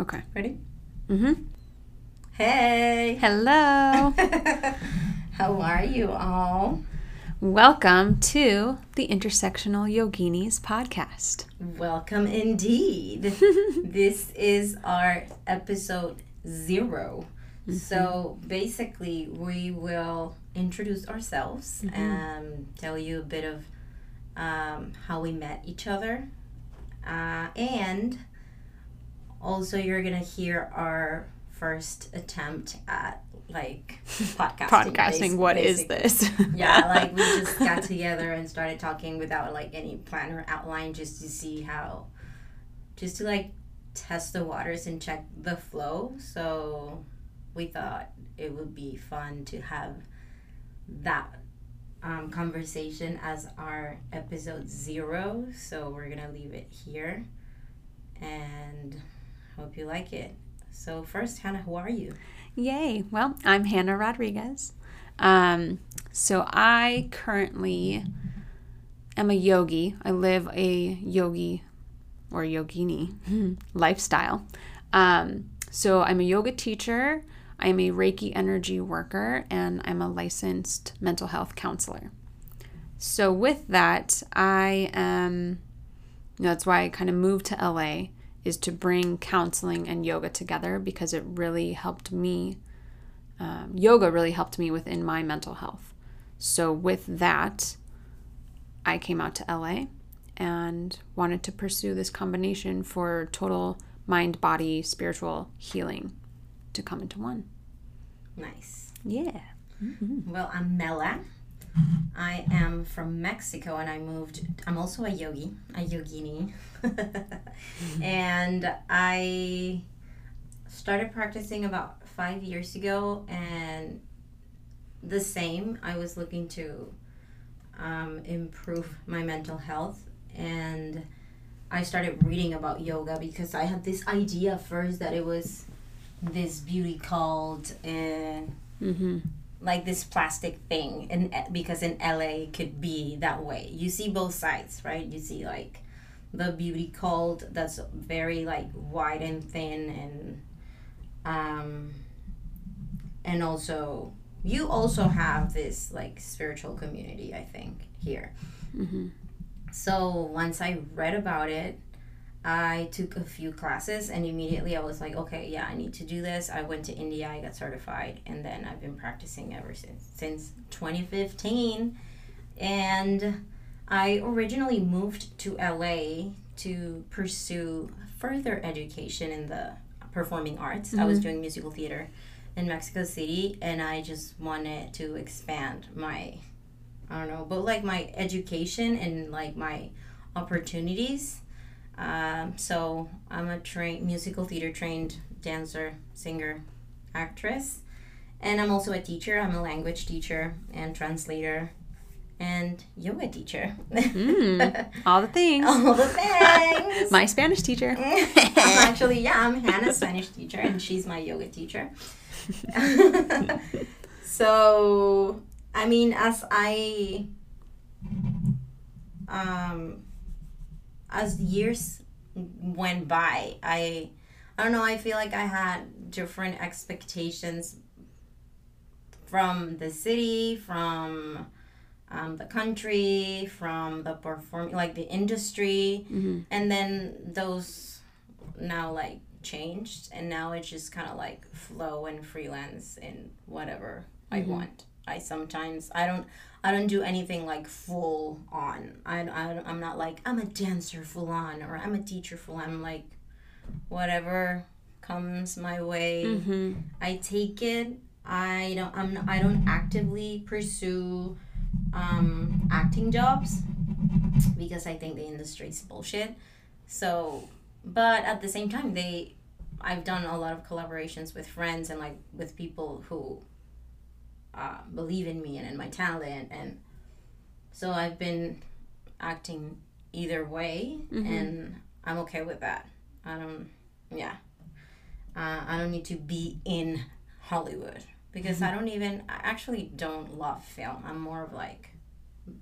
Okay. Ready? Mm-hmm. Hey. Hello. How are you all? Welcome to the Intersectional Yoginis podcast. Welcome indeed. this is our episode 0 So basically, we will introduce ourselves and tell you a bit of um, how we met each other. Uh, and also, you're going to hear our first attempt at like podcasting. Podcasting, what is this? yeah, like we just got together and started talking without like any plan or outline just to see how just to like test the waters and check the flow. So we thought it would be fun to have that um, conversation as our episode zero. So we're gonna leave it here and hope you like it. So first, Hannah, who are you? Yay. Well, I'm Hannah Rodriguez. Um, so I currently am a yogi. I live a yogi or yogini lifestyle. Um, so I'm a yoga teacher, I'm a Reiki energy worker, and I'm a licensed mental health counselor. So with that, I am that's why I kind of moved to LA is to bring counseling and yoga together because it really helped me. Um, yoga really helped me within my mental health. So, with that, I came out to LA and wanted to pursue this combination for total mind, body, spiritual healing to come into one. Nice. Yeah. Well, I'm Mela. I am from Mexico and I moved. I'm also a yogi, a yogini. and I started practicing about five years ago and the same. I was looking to um, improve my mental health and I started reading about yoga because I had this idea first that it was this beauty cult and Mm-hmm. Like this plastic thing and because in LA it could be that way. You see both sides, right? You see like the beauty cult that's very like wide and thin and um and also you also have this like spiritual community, I think, here. Mm-hmm. So once I read about it, I took a few classes and immediately I was like, okay, yeah, I need to do this. I went to India, I got certified, and then I've been practicing ever since since 2015. And I originally moved to LA to pursue further education in the performing arts. I was mm-hmm. doing musical theater in Mexico City and I just wanted to expand my I don't know, but like my education and like my opportunities. Um, so I'm a trained musical theater trained dancer, singer, actress, and I'm also a teacher. I'm a language teacher and translator, and yoga teacher. Mm, all the things. All the things. My Spanish teacher. I'm actually, yeah, I'm Hannah's Spanish teacher, and she's my yoga teacher. so, I mean, as I, um, as years went by, I, I don't know. I feel like I had different expectations from the city, from um, the country, from the perform, like the industry, Mm-hmm. and then those now like changed and now it's just kind of like flow and freelance and whatever i want i sometimes i don't i don't do anything like full on I, I i'm not like i'm a dancer full on or i'm a teacher full on i'm like whatever comes my way Mm-hmm. I take it. I don't. I'm. I don't actively pursue um, acting jobs because I think the industry is bullshit. So, but at the same time, they. I've done a lot of collaborations with friends and like with people who uh, believe in me and in my talent, and so I've been acting either way, and I'm okay with that. I don't. Yeah. Uh, I don't need to be in Hollywood because I don't even. I actually don't love film. I'm more of like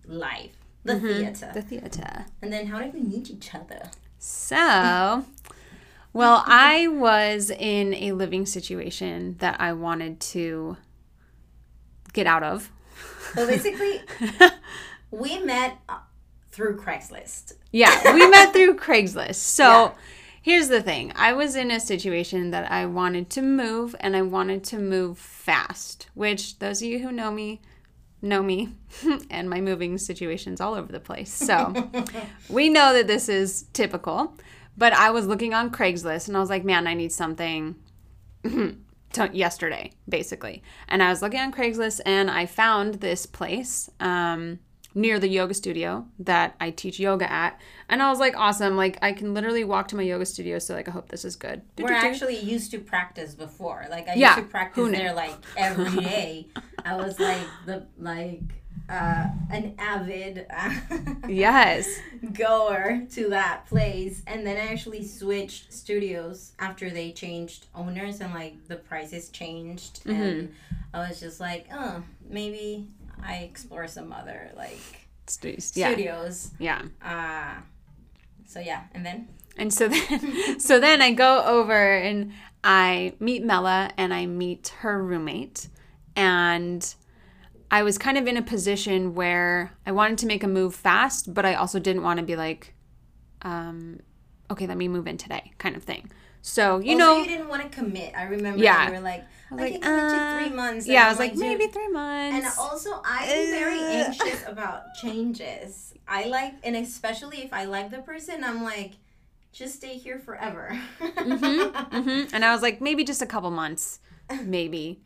life, the theater. The theater. And then how did we meet each other? So, Well, I was in a living situation that I wanted to get out of. So basically, we met uh, through Craigslist. Yeah, we met through Craigslist. So Yeah. here's the thing I was in a situation that I wanted to move and I wanted to move fast, which those of you who know me know me and my moving situations all over the place. So we know that this is typical. But I was looking on Craigslist and I was like, man, I need something to yesterday, basically. And I was looking on Craigslist and I found this place um, near the yoga studio that I teach yoga at. And I was like, awesome. Like, I can literally walk to my yoga studio. So, like, I hope this is good. We're actually used to practice before. Like I Yeah, used to practice there like every day. I was like the like uh, an avid uh, Yes. goer to that place, and then I actually switched studios after they changed owners and like the prices changed, Mm-hmm. and I was just like, oh, maybe I explore some other like Stu- Yeah. studios. Yeah. Uh, so yeah, and then And so then, so then I go over and I meet Mela and I meet her roommate. And I was kind of in a position where I wanted to make a move fast, but I also didn't want to be like, um, okay, let me move in today kind of thing. So, you also, know, you didn't want to commit. I remember Yeah. you were like, I, like, can commit to uh, three months. yeah, and I I'm was like, dude, maybe three months. And also, I'm very Uh. anxious about changes. I like, and especially if I like the person, I'm like, just stay here forever. hmm And I was like, maybe just a couple months, maybe.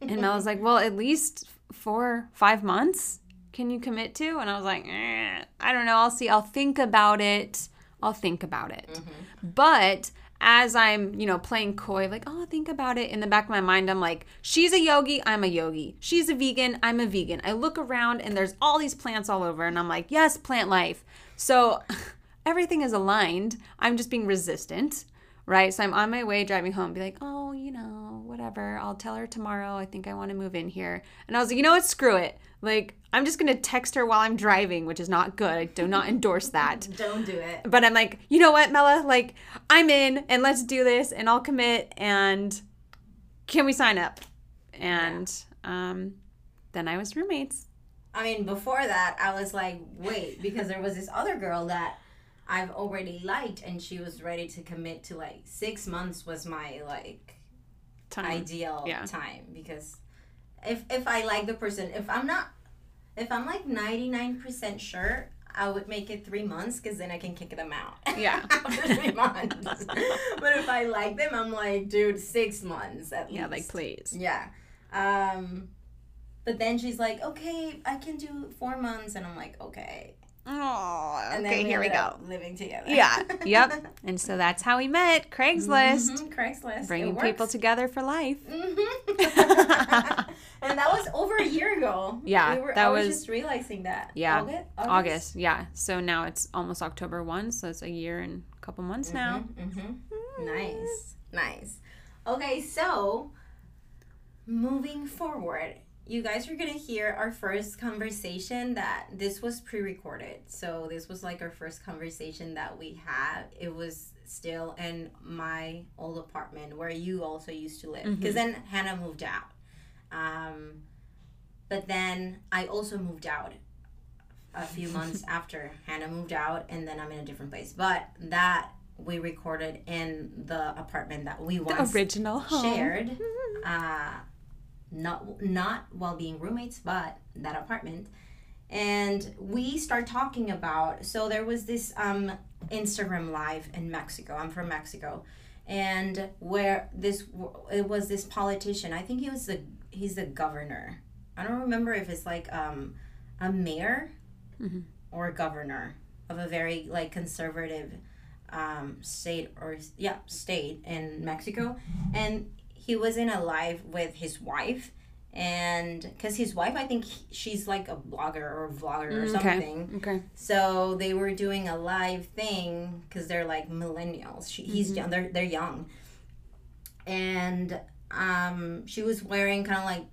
And Mel was like, well, at least four, five months can you commit to? And I was like, eh, I don't know. I'll see. I'll think about it. I'll think about it. But as I'm, you know, playing coy, like, oh, think about it. In the back of my mind, I'm like, she's a yogi, I'm a yogi. She's a vegan, I'm a vegan. I look around and there's all these plants all over, and I'm like, yes, plant life. So everything is aligned. I'm just being resistant, right? So I'm on my way driving home, be like, oh, you know, whatever. I'll tell her tomorrow. I think I want to move in here. And I was like, you know what? Screw it. Like, I'm just going to text her while I'm driving, which is not good. I do not endorse that. Don't do it. But I'm like, you know what, Mela? Like, I'm in and let's do this and I'll commit and can we sign up? And um, then I was roommates. I mean, before that, I was like, wait, because there was this other girl that I've already liked, and she was ready to commit to like six months was my like Time. ideal Yeah. time because if if I like the person, if I'm not, if I'm like ninety nine percent sure, I would make it three months because then I can kick them out. Yeah. after three months. but if I like them, I'm like, dude, six months at yeah, least. Yeah, like, please. Yeah. Um, but then she's like, okay, I can do four months, and I'm like, okay. Oh, And okay, we here we go. living together. Yeah, yep. And so that's how we met Craigslist, Mhm, Craigslist. bringing people together for life. Mhm. and that was over a year ago. Yeah, we were, that I was, was- just realizing that. Yeah, August. August, yeah. So now it's almost October 1, so it's a year and a couple months now. hmm Nice, nice. Okay, so moving forward, you guys are gonna hear our first conversation. That this was pre-recorded, so this was like our first conversation that we had. It was still in my old apartment where you also used to live, because then Hannah moved out. Um, but then I also moved out a few months after Hannah moved out, and then I'm in a different place. But that we recorded in the apartment that we The once original home. shared, uh, not not while being roommates, but that apartment. And we start talking about. So there was this um, Instagram live in Mexico. I'm from Mexico, and where this it was this politician. I think he was the he's the governor. I don't remember if it's like um, a mayor Mhm. or a governor of a very like conservative um, state or yeah state in Mexico, and he was in a live with his wife, and because his wife I think he- she's like a blogger or vlogger or Mm, something. Okay. Okay. So they were doing a live thing because they're like millennials. She, he's young. They're they're young, and um, she was wearing kind of like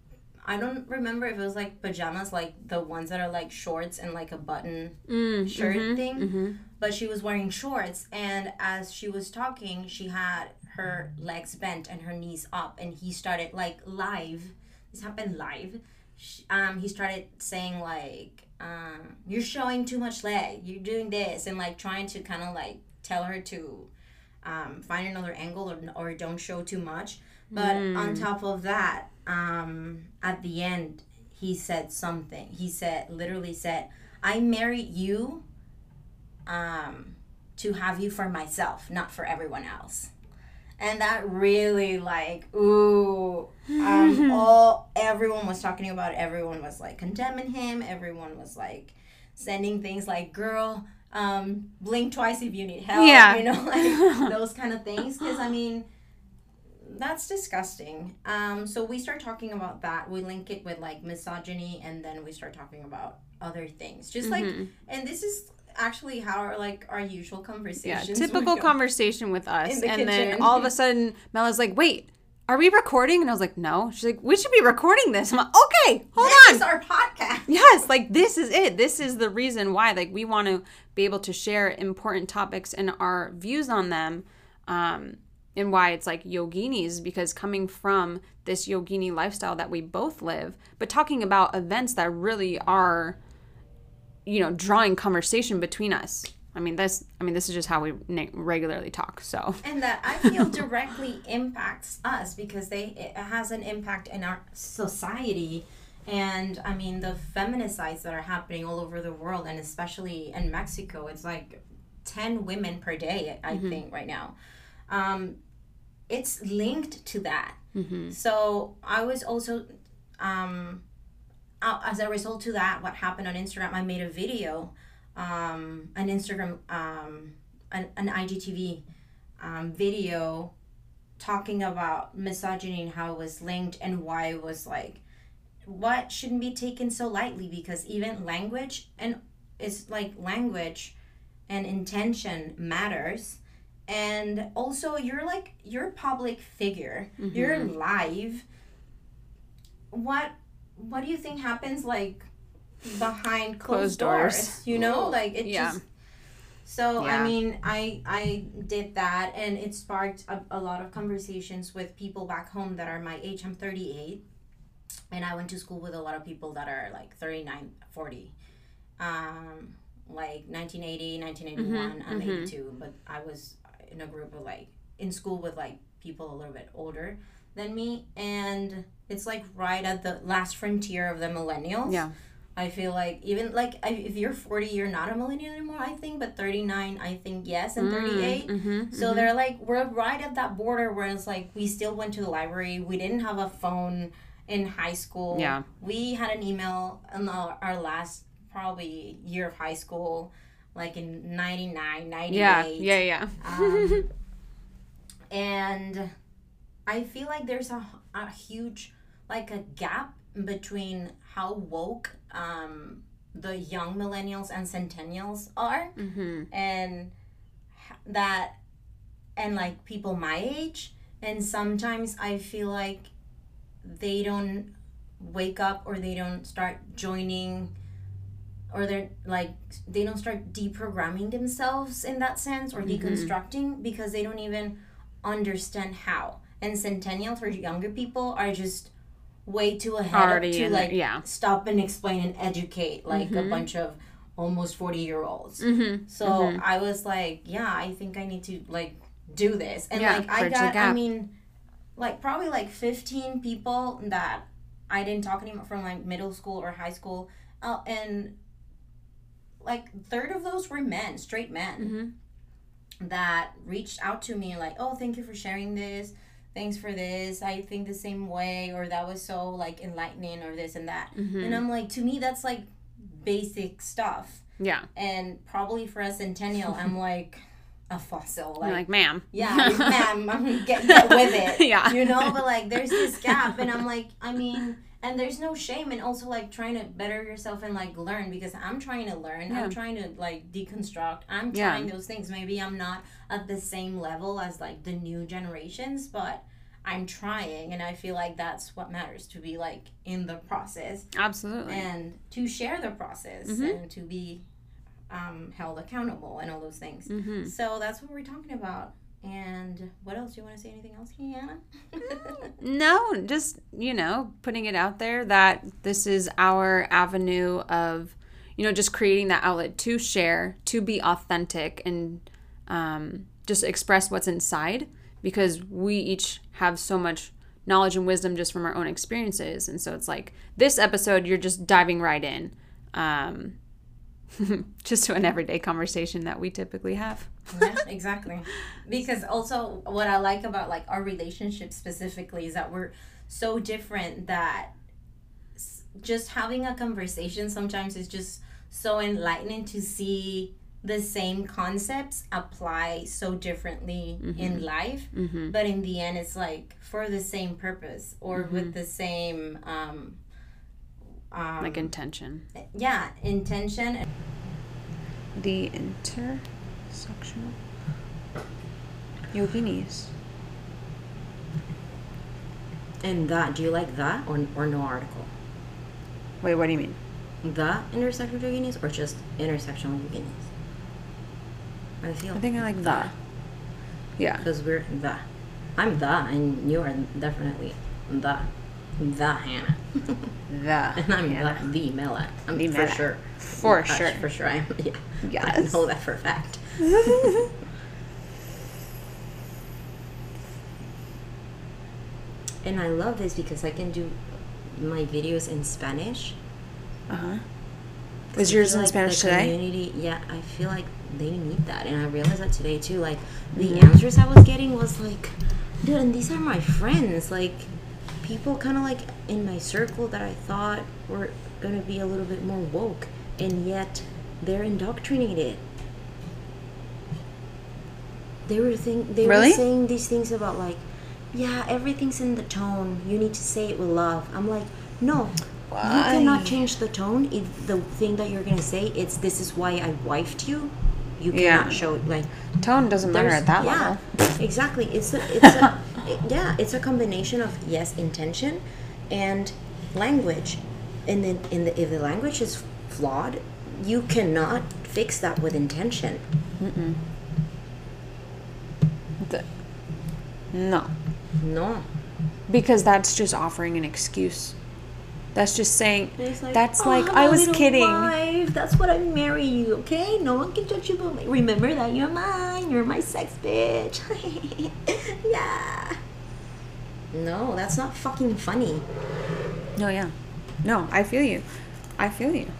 I don't remember if it was like pajamas, like the ones that are like shorts and like a button Mm, shirt mhm, thing. mhm. but she was wearing shorts and as she was talking she had her legs bent and her knees up and he started like live. This happened live. Sh- um he started saying like um you're showing too much leg. You're doing this and like trying to kind of like tell her to um, find another angle or, or don't show too much. But on top of that um at the end he said something. He said literally said i married you um, to have you for myself, not for everyone else. And that really like ooh, um, all everyone was talking about. it. Everyone was like condemning him. Everyone was like sending things like "girl, um, blink twice if you need help." Yeah. you know, like those kind of things. Because I mean, that's disgusting. Um, so we start talking about that. We link it with like misogyny, and then we start talking about other things. Just like, and this is actually how our like our usual Yeah, typical conversation with us. The And then all of a sudden, Mela's like, wait, are we recording? And I was like, no. She's like, we should be recording this. I'm like, okay, hold This on. This is our podcast. Yes, like this is it. This is the reason why. Like we want to be able to share important topics and our views on them. Um, and why it's like yoginis because coming from this yogini lifestyle that we both live, but talking about events that really are, you know, drawing conversation between us. I mean, this. I mean, this is just how we na- regularly talk. So and that I feel directly impacts us because they it has an impact in our society. And I mean the feminicides that are happening all over the world and especially in Mexico, it's like ten women per day, I think, right now. Um, it's linked to that. So I was also um, uh, as a result to that, what happened on Instagram, I made a video, um, an Instagram, um, an, an IGTV um, video talking about misogyny and how it was linked and why it was like, what shouldn't be taken so lightly because even language and it's like language and intention matters. And also you're like you're a public figure. You're live. What what do you think happens like behind closed, Closed doors? doors. you know like it Yeah. just so i mean i i did that and it sparked a, a lot of conversations with people back home that are my age i'm 38 and i went to school with a lot of people that are like 39 40 um like 1980 1981 i'm 82 but i was in a group of like in school with like people a little bit older than me and it's like right at the last frontier of the millennials yeah, I feel like even like if you're 40, you're not a millennial anymore. I think, but 39, I think yes, and 38. mm-hmm. So they're like we're right at that border where it's like we still went to the library. We didn't have a phone in high school. Yeah. we had an email in our, our last probably year of high school, like in 99, 98. yeah, yeah, yeah. Um, and I feel like there's a, a huge, like a gap between how woke um, the young millennials and centennials are, mm-hmm. and that, and like people my age. And sometimes I feel like they don't wake up or they don't start joining or they're like they don't start deprogramming themselves in that sense or deconstructing because they don't even understand how and centennials or younger people are just way too ahead Already to like there, yeah. stop and explain and educate like a bunch of almost 40 year olds Mm-hmm. so I was like, yeah, I think I need to like do this. And Yeah, like I got I mean like probably like 15 people that I didn't talk anymore from like middle school or high school. Uh, and like third of those were men, straight men Mm-hmm. that reached out to me like, "Oh, thank you for sharing this. Thanks for this. I think the same way or that was so like enlightening or this and that." Mm-hmm. And I'm like, to me that's like basic stuff Yeah. and probably for a centennial, I'm like a fossil. You're Like, like, ma'am. yeah, ma'am, I'm get get with it. Yeah. you know. But like, there's this gap, and I'm like, I mean, and there's no shame, and also like trying to better yourself and like learn because I'm trying to learn. Yeah. I'm trying to like deconstruct. I'm Yeah. trying those things. Maybe I'm not at the same level as like the new generations, but. I'm trying, and I feel like that's what matters to be like in the process Absolutely. and to share the process Mm-hmm. and to be um, held accountable and all those things. Mm-hmm. So that's what we're talking about. And what else? Do you want to say anything else, Hannah? No, just, you know, putting it out there that this is our avenue of, you know, just creating that outlet to share, to be authentic and um, just express what's inside because we each have so much knowledge and wisdom just from our own experiences. And so it's like this episode, you're just diving right in. Um, just to an everyday conversation that we typically have. Yeah, exactly. Because also, what I like about like our relationship specifically is that we're so different that just having a conversation sometimes is just so enlightening to see the same concepts apply so differently in life Mm-hmm. but in the end it's like for the same purpose or with the same um, um Like intention. yeah intention The intersectional yoginis. and that do you like that or, or no article Wait, what do you mean? the intersectional yoginis or just intersectional yoginis? I feel I think I like the. Yeah. because we're the. I'm the, and you are definitely the, the Hannah, The. and I'm Hannah. the, the Mela. I'm The for Mela. sure. For Uh, sure. For sure, I am. Yeah. Yes. I know that for a fact. And I love this because I can do my videos in Spanish. Uh huh. Was yours in like Spanish the today? Community, yeah, I feel like they need that, and I realized that today too. Like the Mm-hmm. answers I was getting was like, dude, and these are my friends, like people kind of like in my circle that I thought were gonna be a little bit more woke, and yet they're indoctrinated. They were think they Really? were saying these things about like, yeah, everything's in the tone. You need to say it with love. I'm like, no, you cannot change the tone. If the thing that you're gonna say, it's this is why I wifed you. You Yeah. cannot show it like Tone doesn't matter at that yeah, level. exactly. It's a, it's a, it- yeah, it's a combination of yes, intention, and language, and then in the if the language is flawed, you cannot fix that with intention. The- no. No, Because that's just offering an excuse. That's just saying, like, that's "Oh, like, I was kidding. wife, That's what I marry you, okay? No one can judge you but me. Remember that you're mine. You're my sex bitch. yeah. No, that's not fucking funny. No, yeah. No, I feel you. I feel you.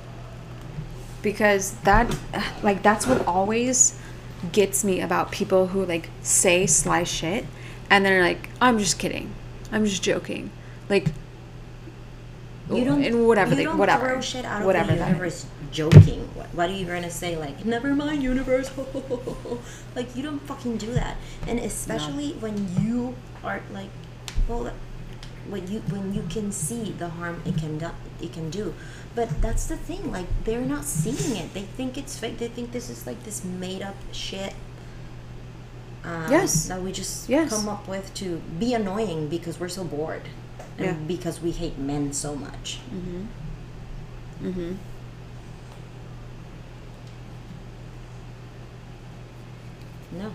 Because that, like, that's what always gets me about people who, like, say sly shit and they're like, I'm just kidding. I'm just joking. Like, You don't. and whatever you they, don't whatever, throw shit out of whatever the that universe joking. What, what are you gonna say? Like, never mind, universe. like, you don't fucking do that. And especially when you are like, well, when you when you can see the harm it can do, it can do. But that's the thing. Like, they're not seeing it. They think it's fake. They think this is like this made up shit. Um, Yes. That we just Yes. come up with to be annoying because we're so bored. And Yeah. because we hate men so much. Mm-hmm. No.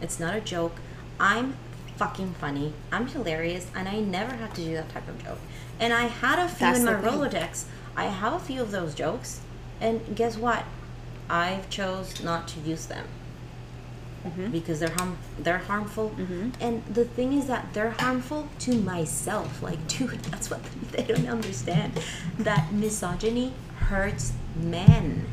It's not a joke. I'm fucking funny. I'm hilarious, and I never have to do that type of joke. And I had a few That's in my. Rolodex. I have a few of those jokes, and guess what? I've chose not to use them Mm-hmm. because they're harm they're harmful. And the thing is that they're harmful to myself. Like, dude, that's what they don't understand. That misogyny hurts men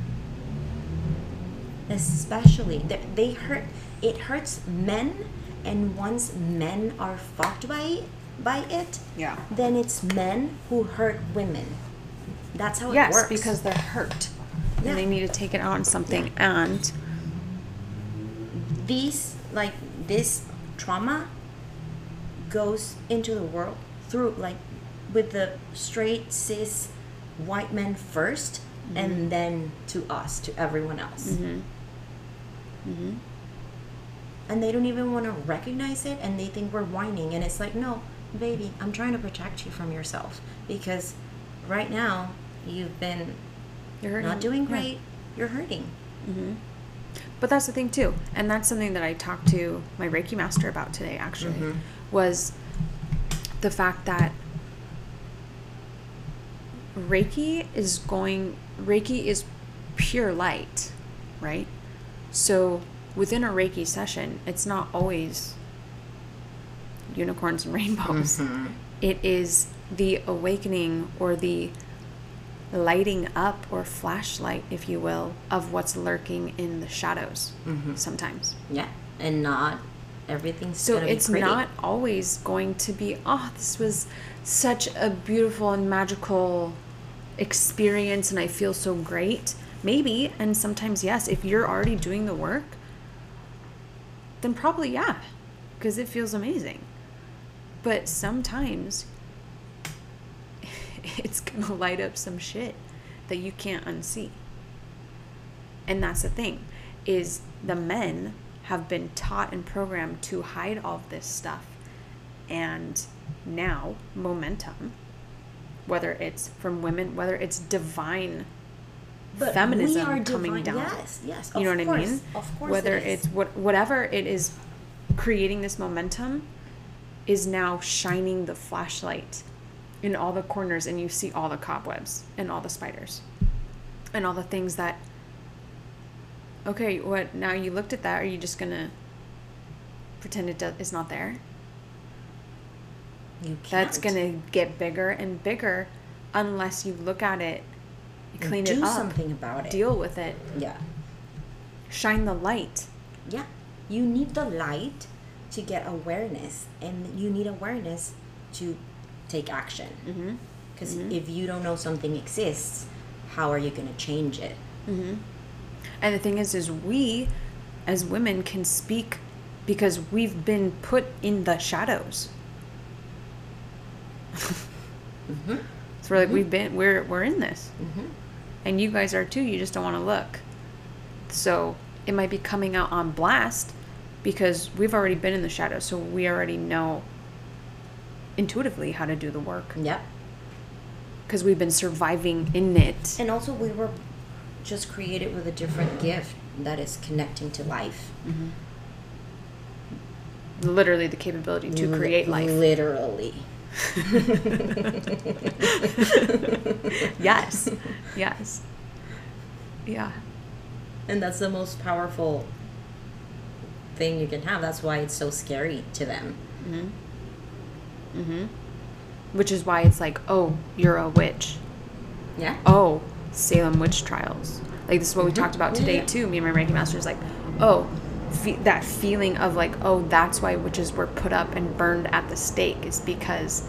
especially they, they hurt it hurts men and once men are fucked by it, by it Yeah. then it's men who hurt women that's how it Yes, works because they're hurt. And they need to take it out on something. And these like this trauma goes into the world through like with the straight cis white men 1st and mm-hmm. then to us to everyone else. Mm-hmm. Mm-hmm. And they don't even want to recognize it and they think we're whining and it's like no baby i'm trying to protect you from yourself because right now you've been You're hurting. not doing Yeah. great, you're hurting. hmm But that's the thing too, and that's something that I talked to my Reiki master about today. Actually, Mhm. was the fact that Reiki is going. Reiki is pure light, right? So within a Reiki session, it's not always unicorns and rainbows. Mhm. It is the awakening or the lighting up or flashlight, if you will, of what's lurking in the shadows Mhm. sometimes. Yeah, and not everything's So gonna it's not always going to be, oh, this was such a beautiful and magical experience and I feel so great. Maybe, and sometimes yes, if you're already doing the work, then probably yeah, because it feels amazing. But sometimes it's going to light up some shit that you can't unsee. And that's the thing is the men have been taught and programmed to hide all of this stuff. And now momentum whether it's from women, whether it's divine But feminism we are coming divine- down. Yes, yes. You know what I mean? Of course. whether it it's what whatever it is creating this momentum is now shining the flashlight in all the corners and you see all the cobwebs and all the spiders and all the things that okay what now you looked at that are you just gonna pretend it does, not there you can't. that's gonna get bigger and bigger unless you look at it clean do it up something about it. deal with it Yeah, shine the light yeah. You need the light to get awareness, and you need awareness to take action. mm-hmm. Because Mhm. if you don't know something exists, how are you gonna change it? Mm-hmm. And the thing is, is we as women can speak because we've been put in the shadows. Mm-hmm. So we're like, we've been, we're, we're in this, Mm-hmm. and you guys are too. You just don't want to look. So it might be coming out on blast because we've already been in the shadows, so we already know intuitively how to do the work Yep. because we've been surviving in it. And also, we were just created with a different gift that is connecting to life. Literally, the capability to create life. Literally. yes, yes, yeah. And that's the most powerful thing you can have. That's why it's so scary to them. Mm-hmm. Which is why it's like, oh, you're a witch. Yeah. Oh, Salem witch trials. Like this is what we Mhm. talked about today yeah. too. Me and my Reiki master is like, oh, fe- that feeling of like, oh, that's why witches were put up and burned at the stake is because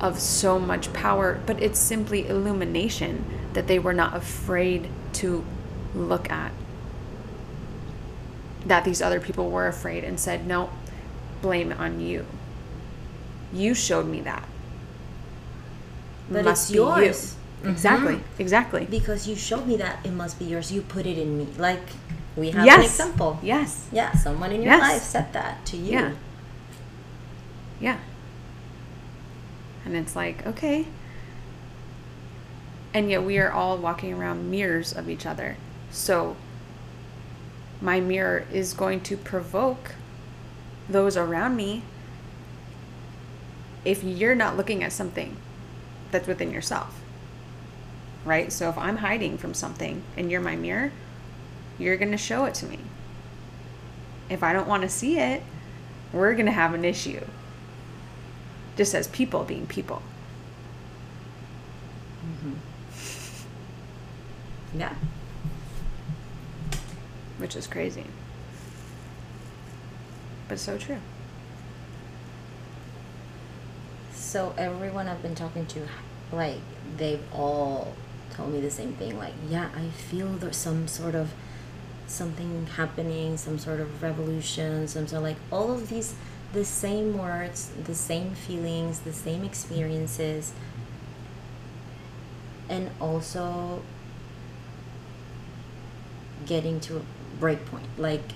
of so much power. But it's simply illumination that they were not afraid to look at. That these other people were afraid and said, no, blame on you. You showed me that. But Must it's be you. yours. Exactly. Mhm. Exactly. Because you showed me that it must be yours. You put it in me. Like we have an example. Yes. Yeah, someone in your Yes. life said that to you. Yeah. Yeah. And it's like, okay. And yet we are all walking around mirrors of each other. So my mirror is going to provoke those around me if you're not looking at something that's within yourself. Right? So if I'm hiding from something and you're my mirror, you're going to show it to me. If I don't want to see it, we're going to have an issue. Just as people being people. Mm-hmm. Yeah. which is crazy. But so true. So everyone I've been talking to, like they've all told me the same thing. Like, yeah, I feel there's some sort of something happening, some sort of revolution, some sort of like all of these, the same words, the same feelings, the same experiences, and also getting to a break point. Like,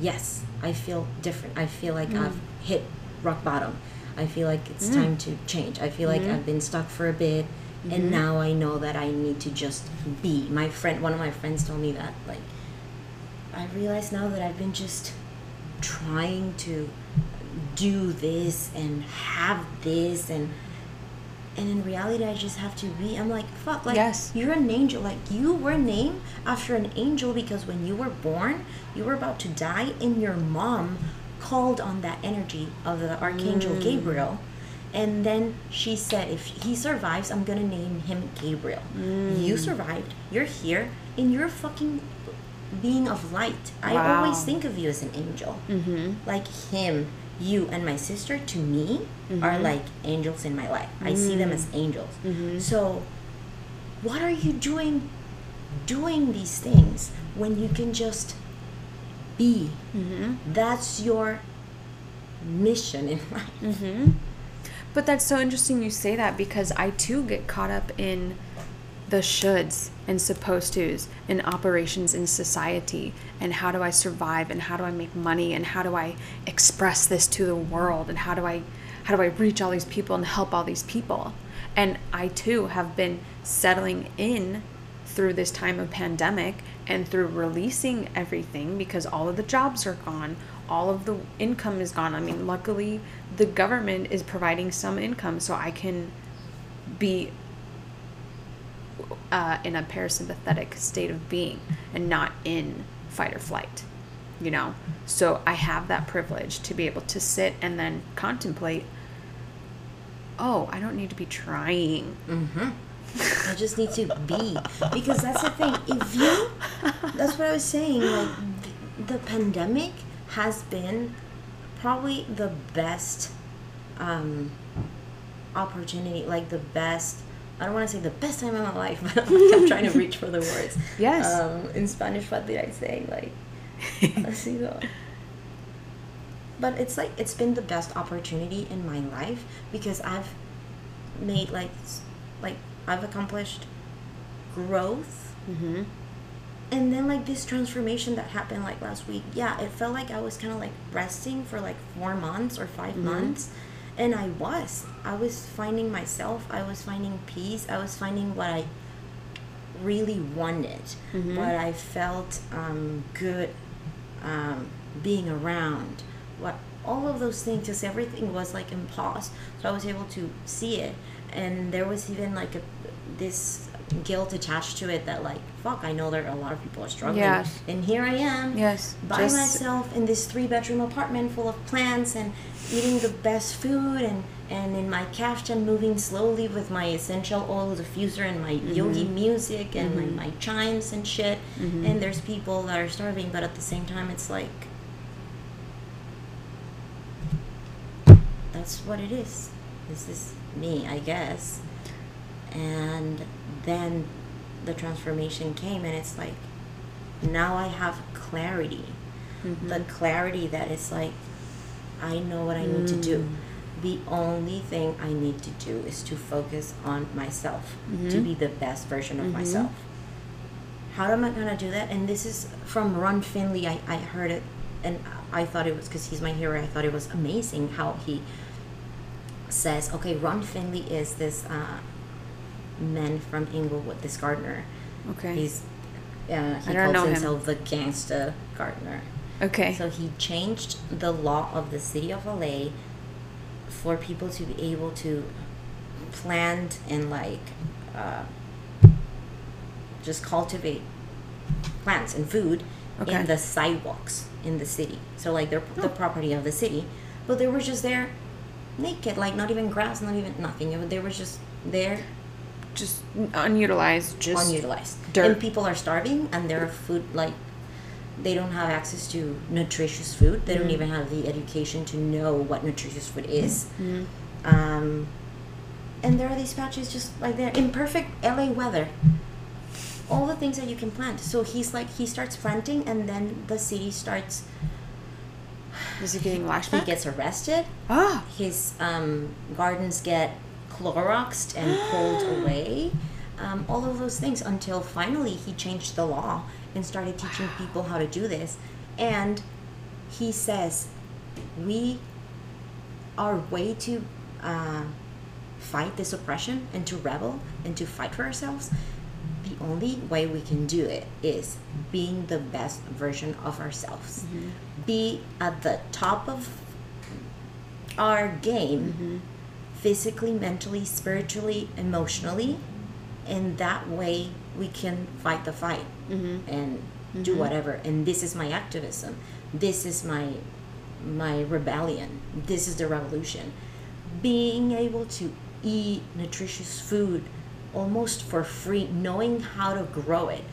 yes, I feel different. I feel like mm. I've hit rock bottom. I feel like it's Mm. time to change. I feel like Mhm. I've been stuck for a bit and now I know that I need to just be. My friend, one of my friends told me that like I realize now that I've been just trying to do this and have this and and in reality I just have to be I'm like fuck like Yes. you're an angel like you were named after an angel because when you were born you were about to die and your mom called on that energy of the archangel mm. Gabriel. And then she said if he survives I'm gonna name him Gabriel. Mm. You survived. You're here and you're fucking being of light. I always think of you as an angel. Mm-hmm. like him, you, and my sister to me are mm-hmm. like angels in my life. I see them as mm. angels. Mm-hmm. So, what are you doing doing these things when you can just be? Mm-hmm. That's your mission in life. Mm-hmm. But that's so interesting you say that because I too get caught up in the shoulds and supposed tos and operations in society and how do I survive and how do I make money and how do I express this to the world and how do I how do I reach all these people and help all these people. And I too have been settling in through this time of pandemic and through releasing everything because all of the jobs are gone all of the income is gone. I mean luckily the government is providing some income so i can be uh, in a parasympathetic state of being and not in fight or flight you know? So i have that privilege to be able to sit and then contemplate oh i don't need to be trying I just need to be because that's the thing. If you, that's what I was saying. Like the pandemic has been probably the best um, opportunity, like the best. I don't want to say the best time in my life, but I'm trying to reach for the words. Yes. Um, in Spanish, what did I say? Like. But it's like it's been the best opportunity in my life because I've made like like I've accomplished growth. Mm-hmm. and then like this transformation that happened like last week yeah it felt like i was kind of like resting for like four months or 5 months. And i was. I was finding myself. I was finding peace. I was finding what i really wanted. Mhm. what i felt um, good um, being around. What all of those things because everything was like in pause. So i was able to see it and there was even like a this guilt attached to it that like fuck i know there are a lot of people are struggling. Yes. and here i am yes by just- myself in this three bedroom apartment full of plants and eating the best food and and in my kaftan moving slowly with my essential oil diffuser and my mm-hmm. yogi music and like mm-hmm. my chimes and shit. Mm-hmm. And there's people that are starving but at the same time it's like that's what it is. This is me i guess. And then the transformation came and it's like now i have clarity. Mhm. the clarity that it's like i know what i need to do. The only thing i need to do is to focus on myself to Mhm. be the best version of Mhm. myself. How am i going to do that? And this is from ron finley. I, I heard it and i thought it was because he's my hero i thought it was amazing how he says okay ron finley is this uh, man from inglewood this gardener okay he's uh, he calls know him. himself the gangsta gardener okay so he changed the law of the city of LA for people to be able to plant and like uh, just cultivate plants and food Okay. in the sidewalks in the city. So like they're the property of the city, but they were just there naked, like not even grass, not even nothing. They were just there just unutilized just unutilized. dirt. And people are starving, and their food like they don't have access to nutritious food. They don't Mhm. even have the education to know what nutritious food is. Mhm. Um, and there are these patches just like they're in perfect LA weather. All the things that you can plant. So he's like he starts planting, and then the city starts. Is it getting lashed He gets arrested. ah His um, gardens get Cloroxed and pulled away. Um, all of those things until finally he changed the law and started teaching people how to do this. And he says, We are way too uh, fight this oppression and to rebel and to fight for ourselves, the only way we can do it is being the best version of ourselves. Mm-hmm. Be at the top of our game mm-hmm. physically, mentally, spiritually, emotionally, and that way we can fight the fight mm-hmm. and do whatever. And this is my activism. This is my my rebellion. This is the revolution. Being able to eat nutritious food almost for free, knowing how to grow it.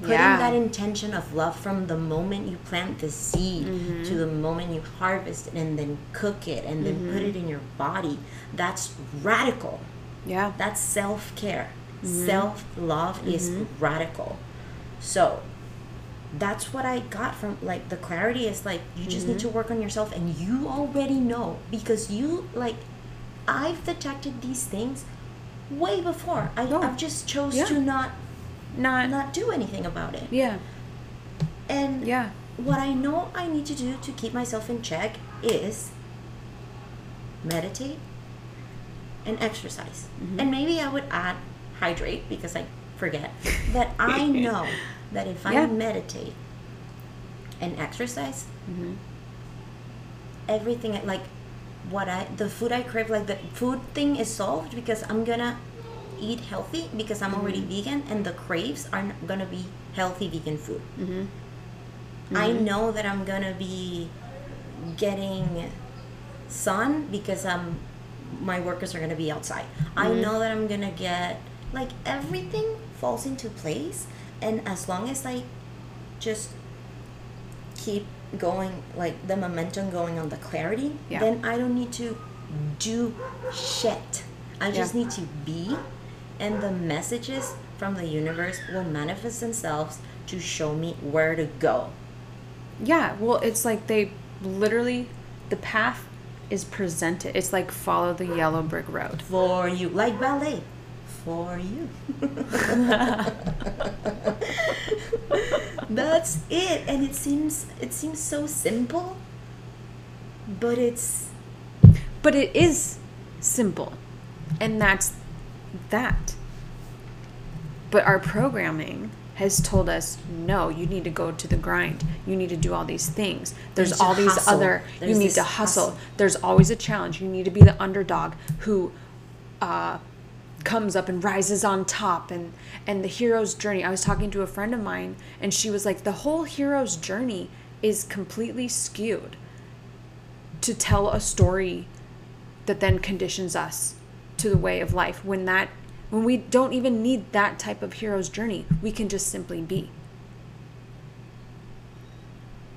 Putting Yeah. that intention of love from the moment you plant the seed to mm-hmm. the moment you harvest it and then cook it and then put mm-hmm. it in your body. That's radical. Yeah. That's self care. Mm-hmm. Self love is radical. So that's what I got from like the clarity is like you just need to work on yourself and you already know because you like I've detected these things way before. I, Oh. I've just chose Yeah. to not Not. not do anything about it. Yeah. And Yeah. what I know I need to do to keep myself in check is meditate and exercise. Mm-hmm. And maybe I would add hydrate because I forget. But I know that if Yeah. I meditate and exercise, Mm-hmm. everything like what I the food I crave like the food thing is solved because I'm gonna eat healthy because I'm already Mm-hmm. vegan and the craves are gonna be healthy vegan food. Mm-hmm. I know that I'm gonna be getting sun because um my workers are gonna be outside. I know that I'm gonna get like everything falls into place and as long as I just keep going like the momentum going on the clarity, Yeah. then I don't need to do shit. I just Yeah. need to be and the messages from the universe will manifest themselves to show me where to go. Yeah, well, it's like they literally, the path is presented. It's like follow the yellow brick road. for you like ballet for you that's it and it seems it seems so simple but it's But it is simple. And that's that. But our programming has told us no, you need to go to the grind. You need to do all these things. There's There's all these hustle. other, There's you need to hustle. hustle. There's always a challenge. You need to be the underdog who uh, comes up and rises on top and and the hero's journey. I was talking to a friend of mine and she was like the whole hero's journey is completely skewed to tell a story that then conditions us to the way of life when that when we don't even need that type of hero's journey we can just simply be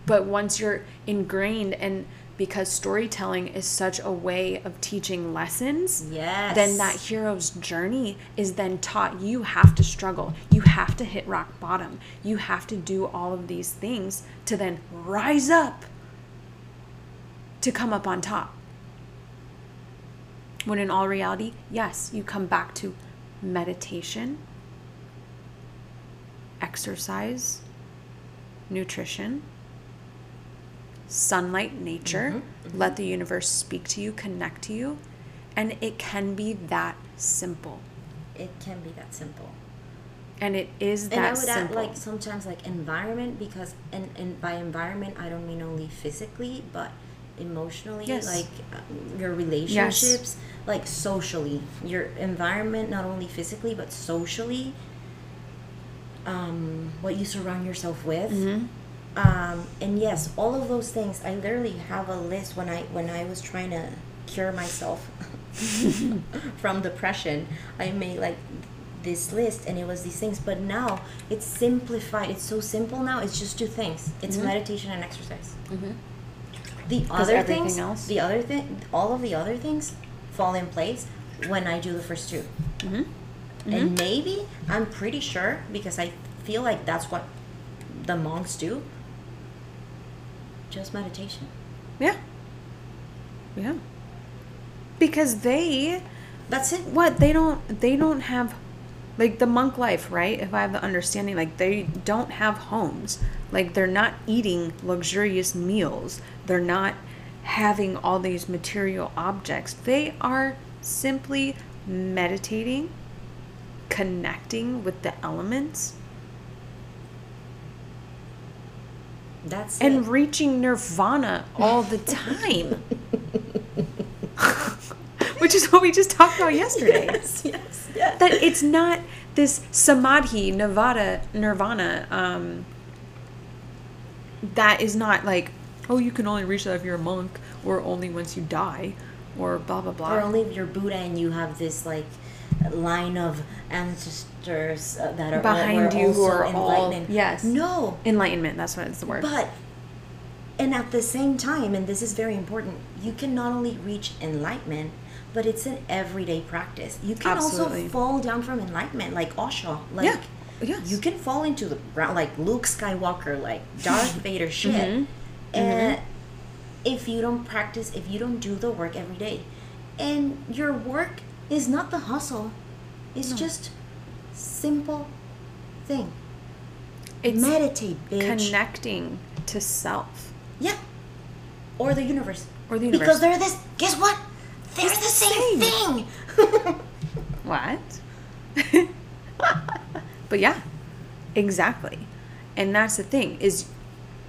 but once you're ingrained and because storytelling is such a way of teaching lessons yes. then that hero's journey is then taught. You have to struggle. You have to hit rock bottom. You have to do all of these things to then rise up to come up on top. When in all reality yes you come back to meditation exercise nutrition sunlight nature let the universe speak to you connect to you and it can be that simple. It can be that simple. And it is that and i would simple add like sometimes like environment because and, and by environment i don't mean only physically but emotionally Yes. like uh, your relationships like socially. Your environment not only physically but socially um, what you surround yourself with. Mhm. Um, and yes all of those things i literally have a list when i when i was trying to cure myself from depression i made like this list and it was these things but now it's simplified it's so simple now it's just two things it's Mhm. meditation and exercise Mhm. the other things else- the other thing all of the other things fall in place when i do the first two Mhm. and maybe i'm pretty sure because i feel like that's what the monks do just meditation. Yeah. Yeah. Because they that's it. What they don't they don't have like the monk life right? If i have the understanding like they don't have homes. Like they're not eating luxurious meals. They're not having all these material objects. They are simply meditating, connecting with the elements, That's and it. reaching nirvana all the time. Which is what we just talked about yesterday. yes, yes, yes. That it's not this samadhi, nirvana, nirvana, um, that is not like, oh, you can only reach that if you're a monk, or only once you die, or blah, blah, blah. or only if you're Buddha and you have this like line of ancestors uh, that are Behind all, you who are all- yes. No, Enlightenment, that's what it's the word. but and at the same time, and this is very important, you can not only reach enlightenment, but it's an everyday practice. You can Absolutely. also fall down from enlightenment, like Osho. Like Yeah. Yes. you can fall into the ground, like Luke Skywalker, like Darth Vader shit. Mhm. And if you don't practice, if you don't do the work every day, and your work is not the hustle, it's just simple thing. it's Meditate, bitch. connecting to self. Yeah. Or the universe. Or the universe. Because they're this. Guess what? They're It's the, the same, same. thing. What? but yeah, exactly. And that's the thing is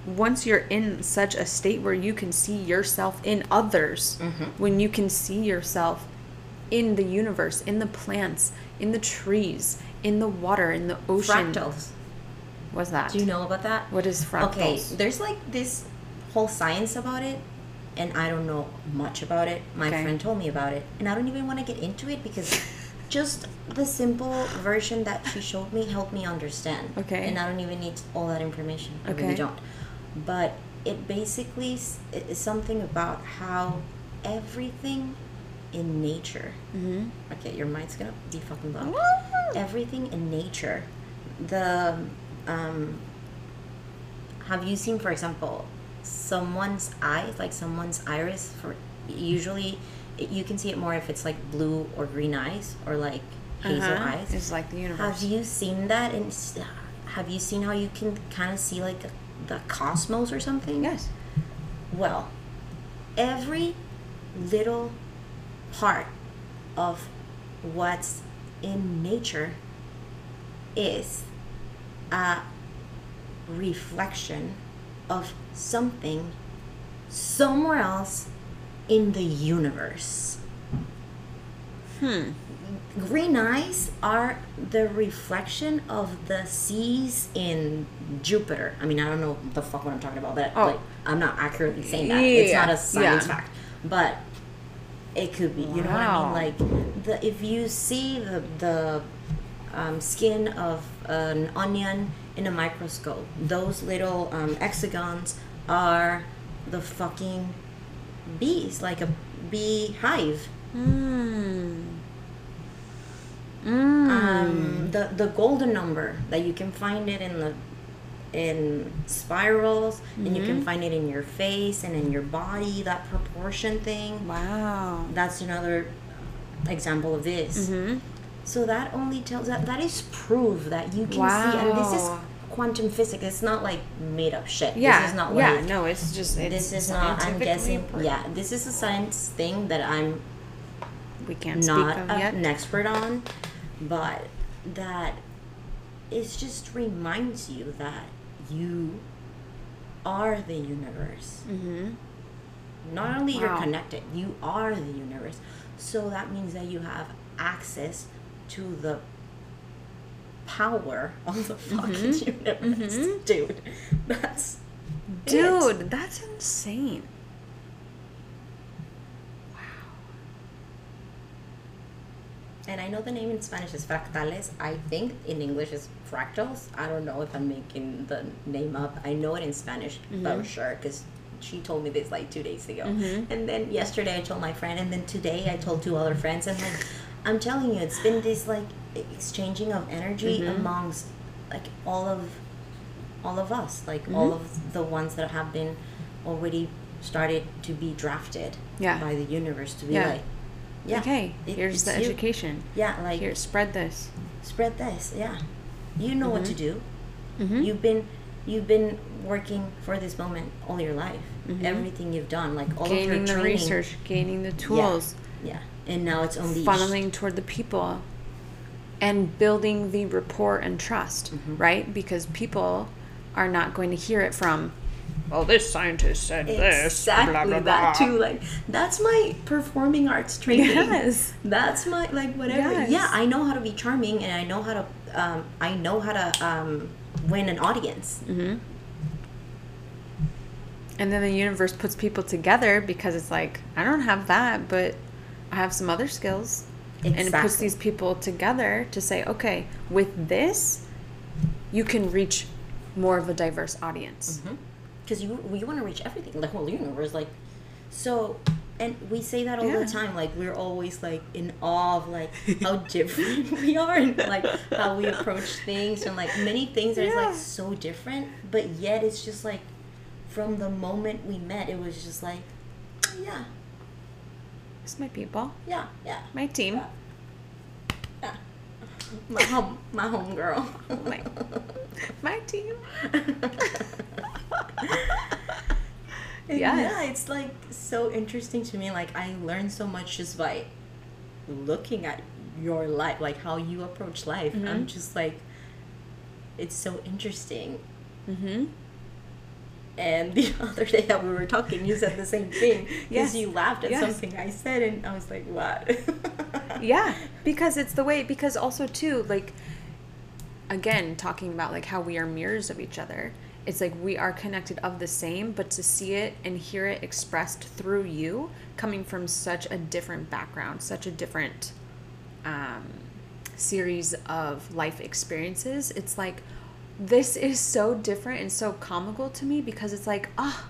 once you're in such a state where you can see yourself in others, Mm-hmm. when you can see yourself in the universe, in the plants, in the trees, in the water, in the ocean. Fractals. What's that? Do you know about that? What is fractals? Okay, there's like this whole science about it, and I don't know much about it. My Okay. friend told me about it, and I don't even want to get into it because just the simple version that she showed me helped me understand. Okay. And I don't even need all that information. I really don't. But it basically is something about how everything in nature. Mm-hmm. Okay, your mind's gonna be fucking blown everything in nature the um have you seen for example someone's eye like someone's iris for usually it, you can see it more if it's like blue or green eyes or like hazel Uh-huh. eyes It's like the universe. have you seen that and have you seen how you can kind of see like the cosmos or something yes. well, every little part of what's in nature is a reflection of something somewhere else in the universe. Hmm. Green eyes are the reflection of the seas in Jupiter. I mean, I don't know the fuck what I'm talking about, but Oh. like, I'm not accurately saying that. It's not a science yeah. fact, but it could be. You know what I Wow. mean? Like, the if you see the the um, skin of an onion in a microscope, those little um, hexagons are the fucking bees, like a beehive. Mm. Mm. um, the the golden number that you can find it in the in spirals and you Mm-hmm. can find it in your face and in your body that proportion thing wow. that's another example of this Mm-hmm. so that only tells that that is proof that you can see and this is quantum physics it's not like made up shit Yeah. this is not yeah. No, it's just it's this is not i'm guessing proven. yeah this is a science thing that i'm We can't not a- an expert on, but that it just reminds you that you are the universe. Mm-hmm. Not only you're connected, you are the universe. So that means that you have access to the power of the fucking universe, Mhm. dude. That's it. Dude, that's insane. Wow. And I know the name in Spanish is fractales. I think in English is fractals. I don't know if I'm making the name up. I know it in Spanish, but I'm sure because she told me this like two days ago. Mhm. And then yesterday I told my friend, and then today I told two other friends. And like, I'm telling you, it's been this like exchanging of energy Mhm. amongst like all of all of us, like all of the ones that have been already started to be drafted Yeah. by the universe to be Yeah. like, yeah, Okay, it- here's the you. education. Yeah, like Here, spread this. spread this. Yeah, you know what to do. Mm-hmm. You've been you've been working for this moment all your life. Mhm. Everything you've done, like all gaining of your the training. research, gaining the tools. Yeah, and now it's unleashed. funneling toward the people and building the rapport and trust, Mm-hmm. right? Because people are not going to hear it from, well, this scientist said this. exactly blah, blah, that too like that's my performing arts training Yes. that's my like whatever Yes. yeah i know how to be charming and i know how to um, i know how to um, win an audience Mm-hmm. And then the universe puts people together because it's like, I don't have that, but I have some other skills. And it puts these people together to say, okay, with this, you can reach more of a diverse audience. because you you want to reach everything the whole universe like so and we say that all Yeah. the time like we're always like in awe of like how different we are and like how we approach things and like many things are Yeah. like so different but yet it's just like from the moment we met it was just like yeah It's my people, yeah yeah my team. yeah my home my home girl My, my team. Yes. Yeah, it's like so interesting to me. Like I learned so much just by looking at your life, like how you approach life. I'm Mhm. just like, it's so interesting. Mm-hmm. And the other day that we were talking, you said the same thing because Yes. you laughed at Yes. something I said, and I was like, "What?" yeah because it's the way because also too like again talking about like how we are mirrors of each other it's like we are connected of the same but to see it and hear it expressed through you coming from such a different background such a different um, series of life experiences it's like this is so different and so comical to me because it's like ah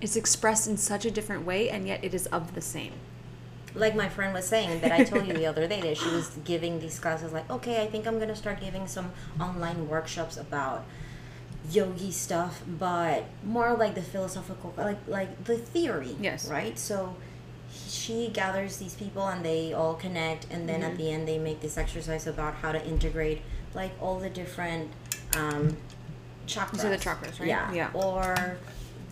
it's expressed in such a different way and yet it is of the same. Like my friend was saying that I told you the other day that she was giving these classes like okay I think I'm gonna start giving some online workshops about yogi stuff but more like the philosophical like like the theory Yes. right so she gathers these people and they all connect and then Mm-hmm. at the end they make this exercise about how to integrate like all the different um chakras are the chakras, right? yeah Yeah. or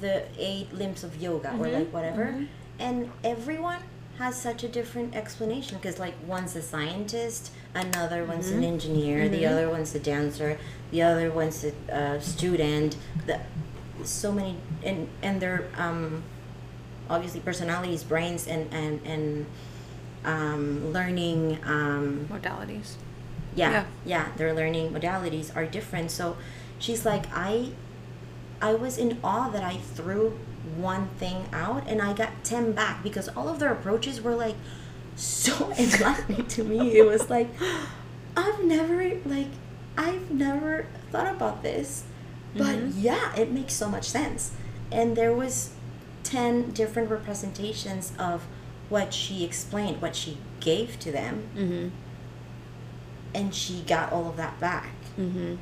the eight limbs of yoga or Mhm, like whatever mhm. and everyone has such a different explanation because like one's a scientist another one's an engineer the Mhm. other one's a dancer the other one's a uh, student the, so many and and their um obviously personalities brains and and and um learning um modalities yeah, Yeah. yeah their learning modalities are different so she's like i i was in awe that i threw one thing out and i got 10 back because all of their approaches were like so enlightening to me it was like i've never like i've never thought about this but Mhm. yeah it makes so much sense and there was 10 different representations of what she explained what she gave to them mm-hmm and she got all of that back. mm-hmm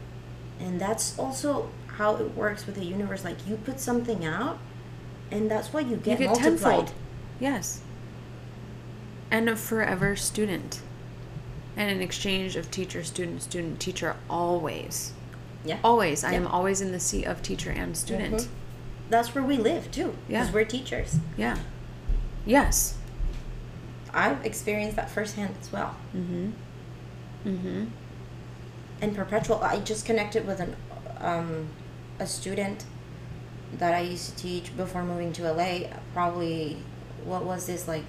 And that's also how it works with the universe. Like you put something out, and that's what you get, you get multiplied. tenfold yes and a forever student and an exchange of teacher student student teacher always Yeah, always i am always in the seat of teacher and student Mhm. that's where we live too. Because Yeah. we're teachers. yeah yes I've experienced that firsthand as well. mm-hmm mm-hmm And perpetual. I just connected with an um, a student that I used to teach before moving to LA. Probably, what was this like?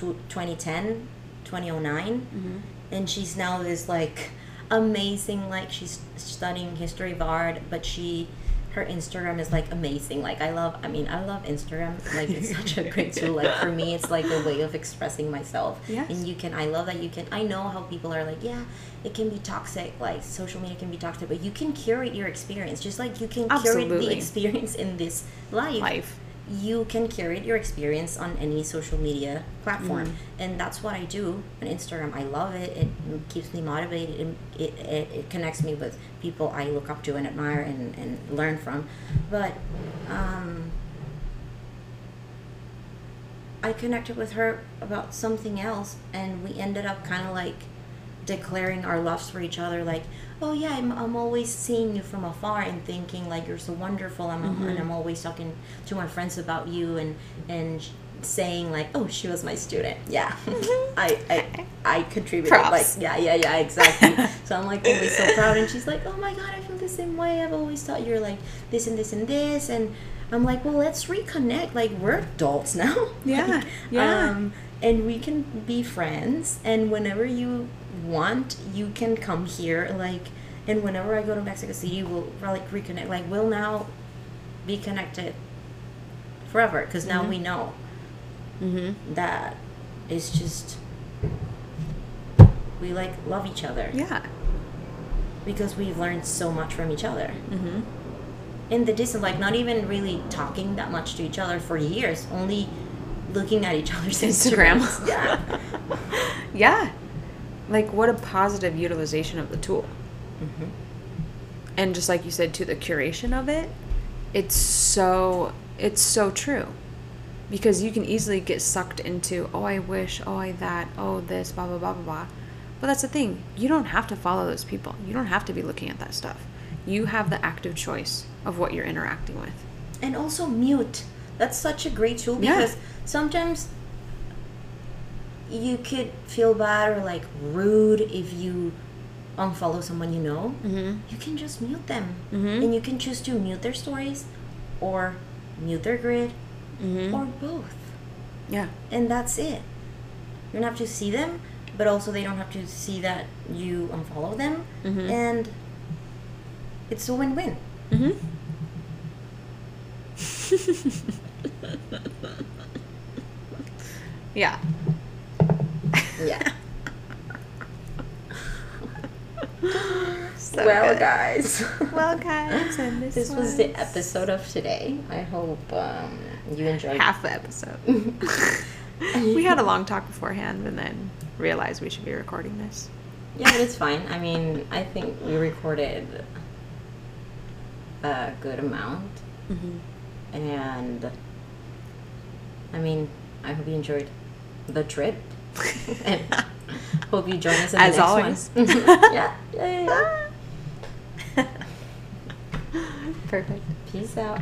Tw 2010, 2009. mm-hmm. And she's now this like amazing like she's studying history of art but she her instagram is like amazing. Like i love i mean i love instagram. Like it's such a great tool. Like for me it's like a way of expressing myself. Yes. and you can i love that you can i know how people are like yeah it can be toxic. Like social media can be toxic but you can curate your experience. Just like you can curate the experience in this life. Life you can curate your experience on any social media platform. Mhm. and that's what i do on instagram. I love it. It keeps me motivated. And it, it, it connects me with people i look up to and admire and, and learn from. But um, i connected with her about something else and we ended up kind of like declaring our loves for each other like oh yeah I'm, I'm always seeing you from afar and thinking like you're so wonderful I'm, Mhm. and i'm always talking to my friends about you and and saying like, "Oh, she was my student." Yeah, I, I I contributed. Props. Like, yeah, yeah, yeah, exactly. so I'm like always so proud, and she's like, "Oh my god, I feel the same way. I've always thought you're like this and this and this," and I'm like, "Well, let's reconnect. Like, we're adults now. Yeah, Like, yeah. Um, and we can be friends. And whenever you want, you can come here. Like, and whenever I go to Mexico City, we'll like reconnect. Like, we'll now be connected forever because now we know Mm-hmm. that it's just we like love each other Yeah. because we've learned so much from each other Mm-hmm. in the distance like not even really talking that much to each other for years only looking at each other's Instagram. Instagrams. yeah Yeah. Like what a positive utilization of the tool. hmm and just like you said to the curation of it it's so it's so true. Because you can easily get sucked into oh i wish oh i that oh this blah blah blah blah blah. But that's the thing. You don't have to follow those people. You don't have to be looking at that stuff. You have the active choice of what you're interacting with. And also mute. That's such a great tool Yeah. because sometimes you could feel bad or like rude if you unfollow someone you know mm-hmm. you can just mute them Mhm. and you can choose to mute their stories or mute their grid Mm-hmm. or both yeah and that's it you don't have to see them but also they don't have to see that you unfollow them Mhm. and it's a win-win mm-hmm. yeah yeah. So well good. guys. Well guys and this, this was the episode of today. I hope um, you enjoyed half the episode. We had a long talk beforehand and then realized we should be recording this. yeah but it's fine. I mean i think we recorded a good amount. Mm-hmm. and I mean, I hope you enjoyed the trip, and hope you join us in As the next always. one. yeah, yeah, yeah, yeah. Perfect. Peace out.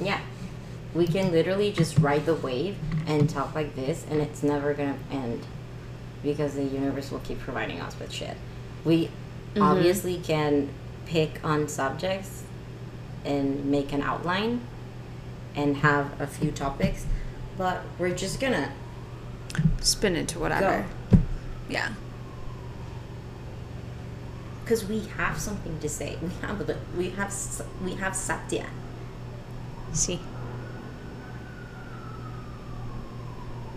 Yeah, we can literally just ride the wave and talk like this, and it's never gonna end because the universe will keep providing us with shit. We Mhm. obviously can pick on subjects and make an outline and have a few topics, but we're just gonna Spin into whatever. Yeah. because we have something to say. We have the we have we have satya. See.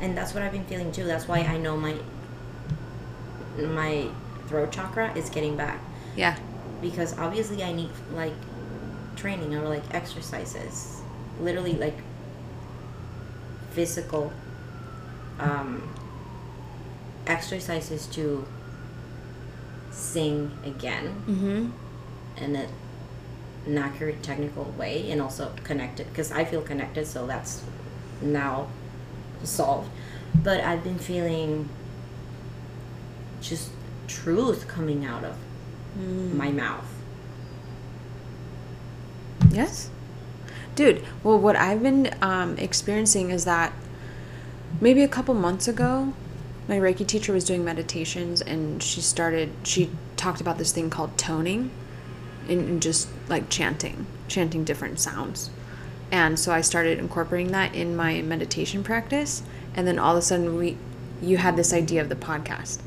and that's what I've been feeling too. That's why I know my my throat chakra is getting back Yeah. because obviously I need like training or like exercises, literally like physical um, exercises to sing again Mm-hmm. in a, an accurate technical way and also connected because I feel connected so that's now solved but I've been feeling just truth coming out of my mouth Yes. Dude, well, what I've been um, experiencing is that maybe a couple months ago, my Reiki teacher was doing meditations and she started, she talked about this thing called toning and, and just like chanting, chanting different sounds. And so I started incorporating that in my meditation practice. And then all of a sudden, we, you had this idea of the podcast.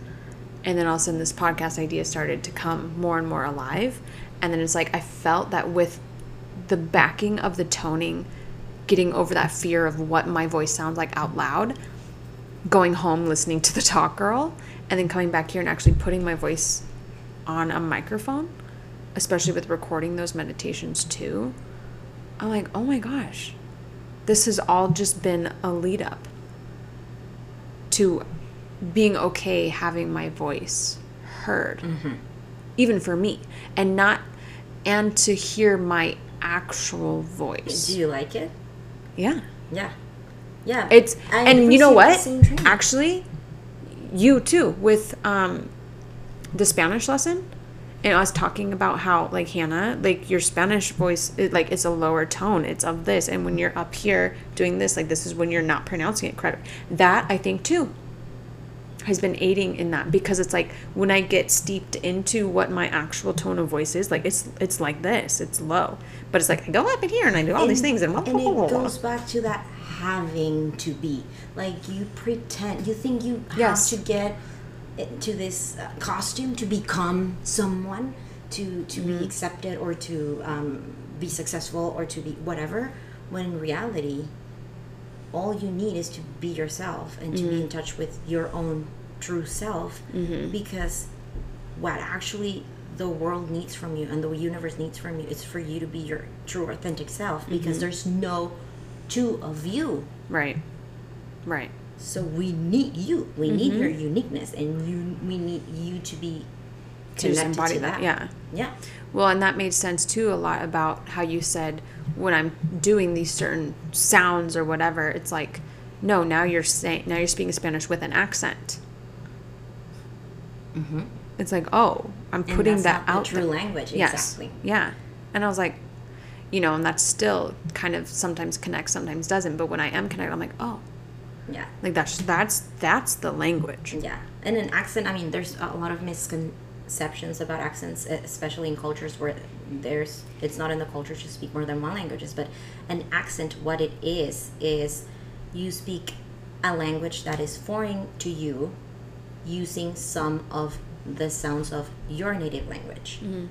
And then all of a sudden, this podcast idea started to come more and more alive. And then it's like I felt that with the backing of the toning, getting over that fear of what my voice sounds like out loud, going home listening to the talk girl, and then coming back here and actually putting my voice on a microphone, especially with recording those meditations too. I'm like, oh my gosh, this has all just been a lead up to being okay having my voice heard, mm-hmm. even for me, and not, and to hear my actual voice. do you like it Yeah. yeah yeah It's I and you know what? Actually, you too with um, the Spanish lesson. and I was talking about how like Hannah, like your Spanish voice, it, like it's a lower tone. It's of this, and when you're up here doing this, like this is when you're not pronouncing it correctly. That I think too has been aiding in that because it's like when I get steeped into what my actual tone of voice is, like it's it's like this, it's low, but it's like I go up in here and I do all these things and, and it goes back to that having to be like you pretend you think you have to get to this uh, costume to become someone to to Mm-hmm. be accepted or to um, be successful or to be whatever when in reality all you need is to be yourself and to Mm-hmm. be in touch with your own true self because what actually the world needs from you and the universe needs from you is for you to be your true authentic self because Mm-hmm. there's no two of you right, right. so we need you we need Mm-hmm. your uniqueness and you we need you to be To connected embody to that, yeah. yeah Well, and that made sense too a lot about how you said when I'm doing these certain sounds or whatever, it's like, no, now you're saying now you're speaking Spanish with an accent. Mm-hmm. It's like, oh, I'm and putting that out the true there. language Yes. exactly Yeah. And I was like, you know, and that still kind of sometimes connects, sometimes doesn't. But when I am connected, I'm like, oh, yeah like that's that's that's the language. Yeah, and an accent. I mean, there's a lot of misconceptions about accents, especially in cultures where there's it's not in the culture to speak more than one languages. But an accent, what it is, is you speak a language that is foreign to you, using some of the sounds of your native language. Mm-hmm.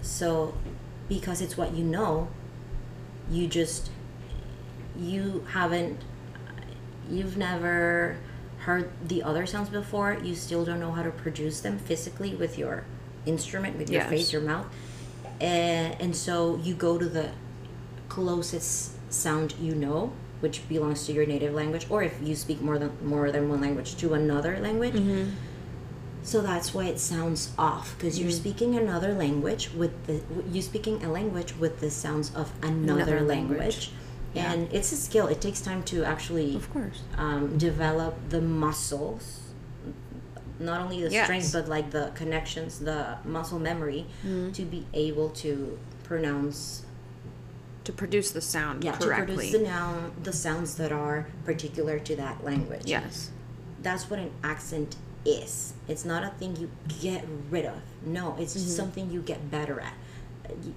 So, because it's what you know, you just you haven't you've never heard the other sounds before you still don't know how to produce them physically with your instrument with your Yes. face your mouth and, and so you go to the closest sound you know which belongs to your native language or if you speak more than more than one language to another language mm-hmm. so that's why it sounds off because you're mm-hmm. speaking another language with the you speaking a language with the sounds of another, Another language, language. Yeah. and it's a skill it takes time to actually Of course. um, develop the muscles not only the Yes. strength but like the connections the muscle memory mm-hmm. to be able to pronounce To produce the sound yeah to produce the noun the sounds that are particular to that language yes. that's what an accent is. It's not a thing you get rid of. No, it's just mm-hmm. something you get better at.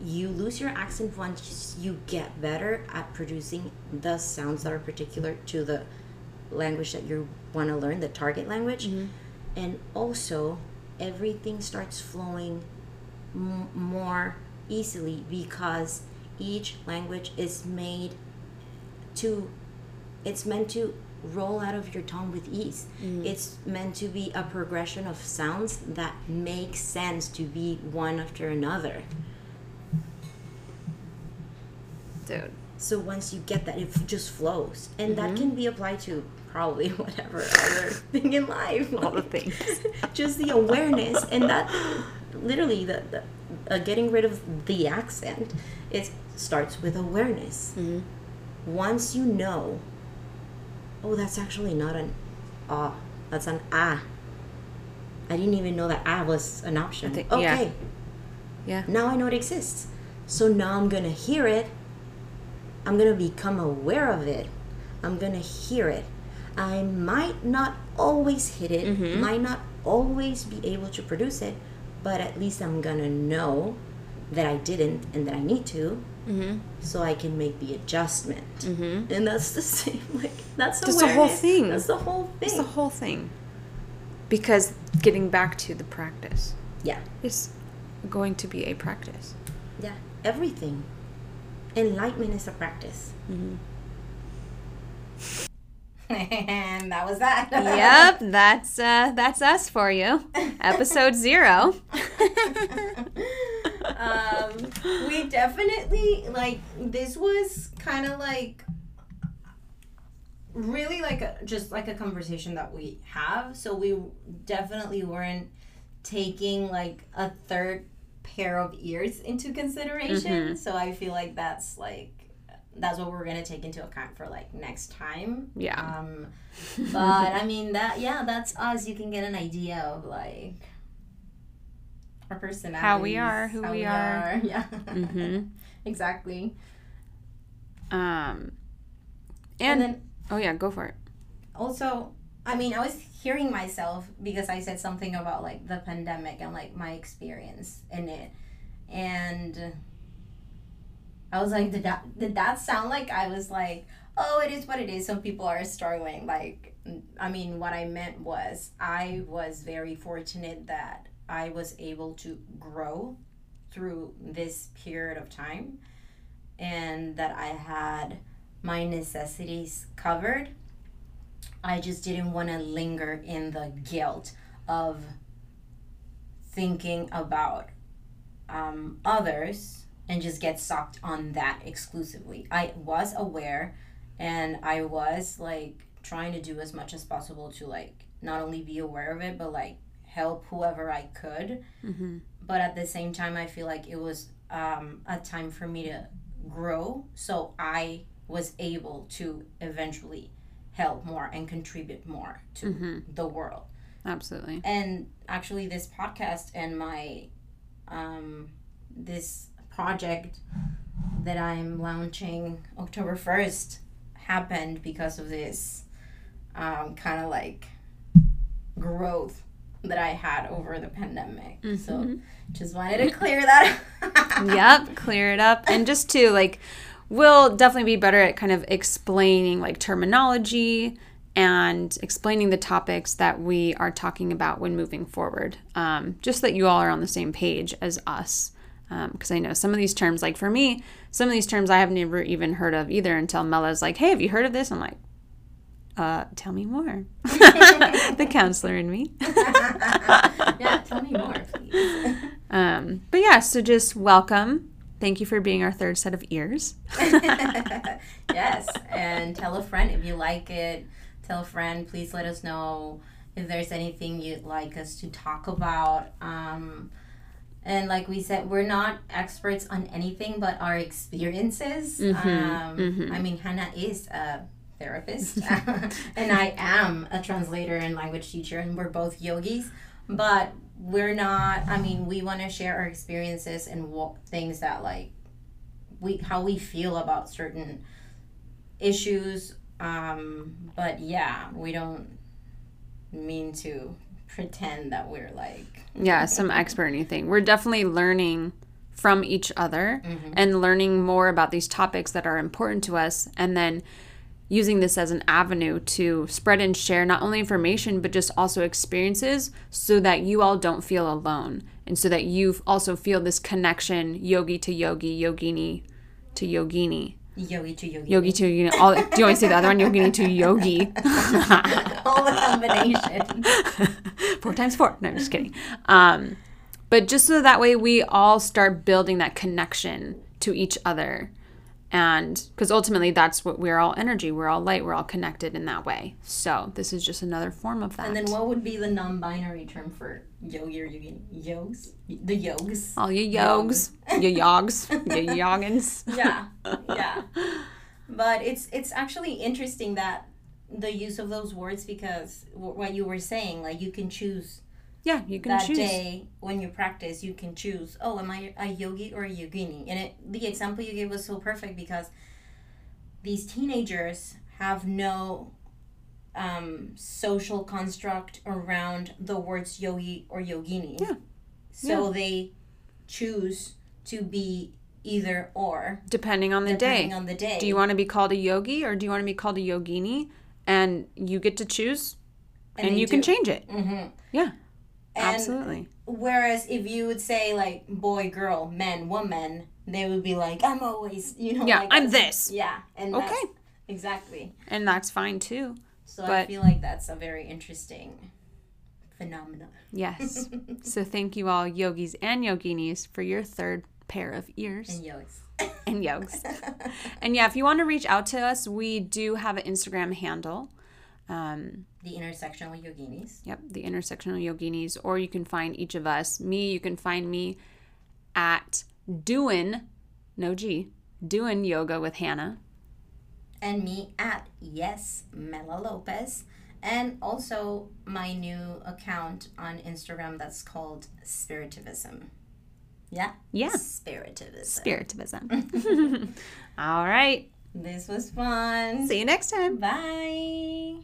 You lose your accent once you get better at producing the sounds that are particular to the language that you want to learn, the target language. Mm-hmm. And also, everything starts flowing m- more easily because each language is made to it's meant to roll out of your tongue with ease. It's meant to be a progression of sounds that make sense to be one after another. Dude. So once you get that, it just flows, and that can be applied to probably whatever other thing in life. All the things. just the awareness, and that literally the, the uh, getting rid of the accent. It starts with awareness. Once you know, oh, that's actually not an ah, that's an ah. I didn't even know that ah was an option. think- okay, yeah. Yeah. now I know it exists. So now I'm gonna hear it. I'm gonna become aware of it. I'm gonna hear it. I might not always hit it, Mm-hmm. might not always be able to produce it, but at least I'm gonna know that I didn't and that I need to, Mm-hmm. so I can make the adjustment. Mm-hmm. And that's the same. Like that's, That's the whole thing. That's the whole thing. It's the whole thing. Because getting back to the practice yeah, is going to be a practice. yeah. Everything. Enlightenment is a practice. and that was that. yep, that's uh, that's us for you. Episode zero. um, we definitely like this was kind of like really like a, just like a conversation that we have. So we definitely weren't taking like a third pair of ears into consideration. So I feel like that's like that's what we're gonna take into account for like next time. Yeah. Um, but I mean that yeah, that's us. You can get an idea of like our personalities, How we are, who how we are. Yeah, Mm-hmm. exactly. Um, And, and, then oh yeah, go for it. also, I mean, I was hearing myself because I said something about like the pandemic and like my experience in it, and I was like, did that did that sound like I was like, oh, it is what it is. Some people are struggling. Like, I mean, what I meant was I was very fortunate that I was able to grow through this period of time, and that I had my necessities covered. I just didn't want to linger in the guilt of thinking about um, others and just get sucked on that exclusively. I was aware and I was like trying to do as much as possible to like not only be aware of it but like help whoever I could. Mm-hmm. But at the same time, I feel like it was um, a time for me to grow. So I was able to eventually help more and contribute more to Mm-hmm. the world. Absolutely. And actually, this podcast and my um, this project that I'm launching October first happened because of this um, kind of like growth that I had over the pandemic. So Mhm. just wanted to clear that. yep, clear it up. And just to like, we'll definitely be better at kind of explaining like terminology and explaining the topics that we are talking about when moving forward. Um, just that you all are on the same page as us. Because I know some of these terms, like for me, some of these terms I have never even heard of either until Mela's like, hey, have you heard of this? I'm like, uh, tell me more. the counselor in me. yeah, tell me more, please. Um, but yeah, so just welcome. Thank you for being our third set of ears. yes, and tell a friend if you like it. Tell a friend. Please let us know if there's anything you'd like us to talk about. Um, and like we said, we're not experts on anything but our experiences. Mhm, Um, mhm. I mean, Hannah is a therapist, and I am a translator and language teacher, and we're both yogis. But we're not. I mean, we want to share our experiences and what things that like we how we feel about certain issues. Um, but yeah, we don't mean to pretend that we're like yeah, some expert or anything. We're definitely learning from each other Mhm. and learning more about these topics that are important to us and then using this as an avenue to spread and share not only information but just also experiences so that you all don't feel alone and so that you also feel this connection yogi to yogi yogini to yogini yogi to yogi. yogi to all do you want to say the other one yogini to yogi All the combination. four times four. No, I'm just kidding. Um, but just so that way we all start building that connection to each other. And because ultimately that's what we're all energy, we're all light, we're all connected in that way. So this is just another form of that. And then what would be the non-binary term for yogi or yogi? Yogs? The yogs. all you yogs, you yogs, you yoggins. yeah yeah but it's it's actually interesting that the use of those words because what you were saying like you can choose Yeah, you can choose. that choose. day when you practice you can choose oh am i a yogi or a yogini and it, the example you gave was so perfect because these teenagers have no um, social construct around the words yogi or yogini Yeah. so they choose to be either or Depending on the depending day. on the day Do you want to be called a yogi or do you want to be called a yogini? And you get to choose and, they you can change it. hmm Yeah, And absolutely. Whereas if you would say like boy, girl, men, woman, they would be like, I'm always, you know, Yeah, like I'm this. Yeah, and Okay. exactly. And that's fine too. So I feel like that's a very interesting phenomenon. Yes. so thank you all yogis and yoginis for your third pair of ears And yokes. and yogs. and yeah, if you want to reach out to us, we do have an Instagram handle. Um, the intersectional yoginis. yep, the intersectional yoginis, or you can find each of us. Me, you can find me at doing no G, doing yoga with Hannah. And me at yes, Mela Lopez. And also my new account on Instagram that's called Spiritivism. Yeah? Yeah. Spiritivism. Spiritivism. All right. this was fun. See you next time. Bye.